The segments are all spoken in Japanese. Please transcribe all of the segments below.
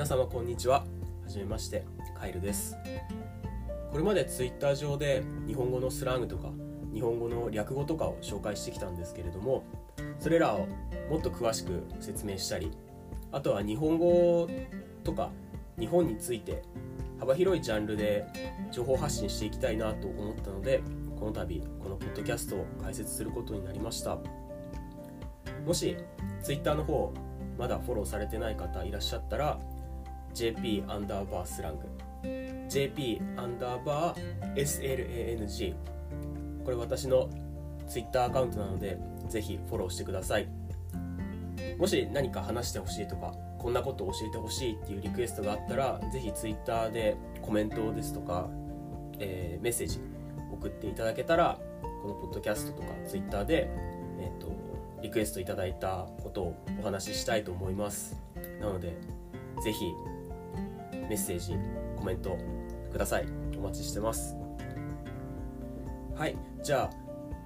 皆様こんにちは。はじめましてカイルです。これまでツイッター上で日本語のスラングとか日本語の略語とかを紹介してきたんですけれどもそれらをもっと詳しく説明したりあとは日本語とか日本について幅広いジャンルで情報発信していきたいなと思ったのでこの度このポッドキャストを開設することになりました。もし Twitter の方まだフォローされてない方いらっしゃったら JP アンダーバースラング JP アンダーバー SLANG これ私の Twitter アカウントなのでぜひフォローしてください。もし何か話してほしいとかこんなことを教えてほしいっていうリクエストがあったらぜひ Twitter でコメントですとか、えー、メッセージ送っていただけたらこのポッドキャストとか Twitter で、えーと、リクエストいただいたことをお話ししたいと思います。なのでぜひメッセージコメントください。お待ちしてます。はい。じゃあ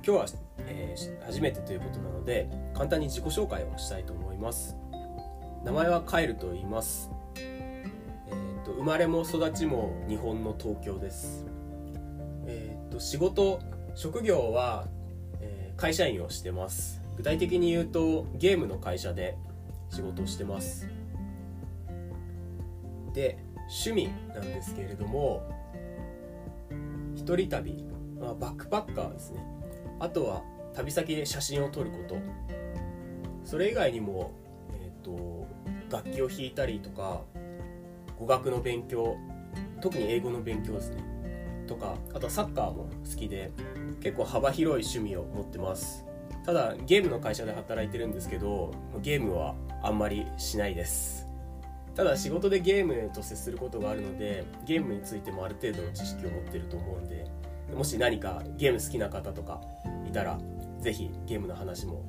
今日は、えー、初めてということなので簡単に自己紹介をしたいと思います。名前はカエルと言います、えーと、生まれも育ちも日本の東京です。えっ、ー、と仕事職業は、えー、会社員をしてます。具体的に言うとゲームの会社で仕事をしてます。で趣味なんですけれども一人旅、まあ、バックパッカーですね。あとは旅先で写真を撮ること。それ以外にも、えーと、楽器を弾いたりとか語学の勉強特に英語の勉強ですね。とかあとサッカーも好きで結構幅広い趣味を持ってます。ただゲームの会社で働いてるんですけどゲームはあんまりしないです。ただ仕事でゲームと接することがあるのでゲームについてもある程度の知識を持ってると思うんでもし何かゲーム好きな方とかいたら是非ゲームの話も、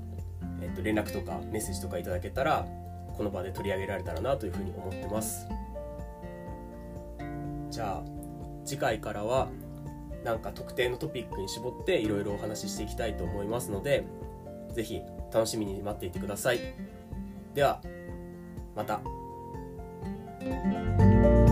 えっと、連絡とかメッセージとかいただけたらこの場で取り上げられたらなというふうに思ってます。じゃあ次回からはなんか特定のトピックに絞っていろいろお話ししていきたいと思いますので是非楽しみに待っていてください。ではまた。Thank you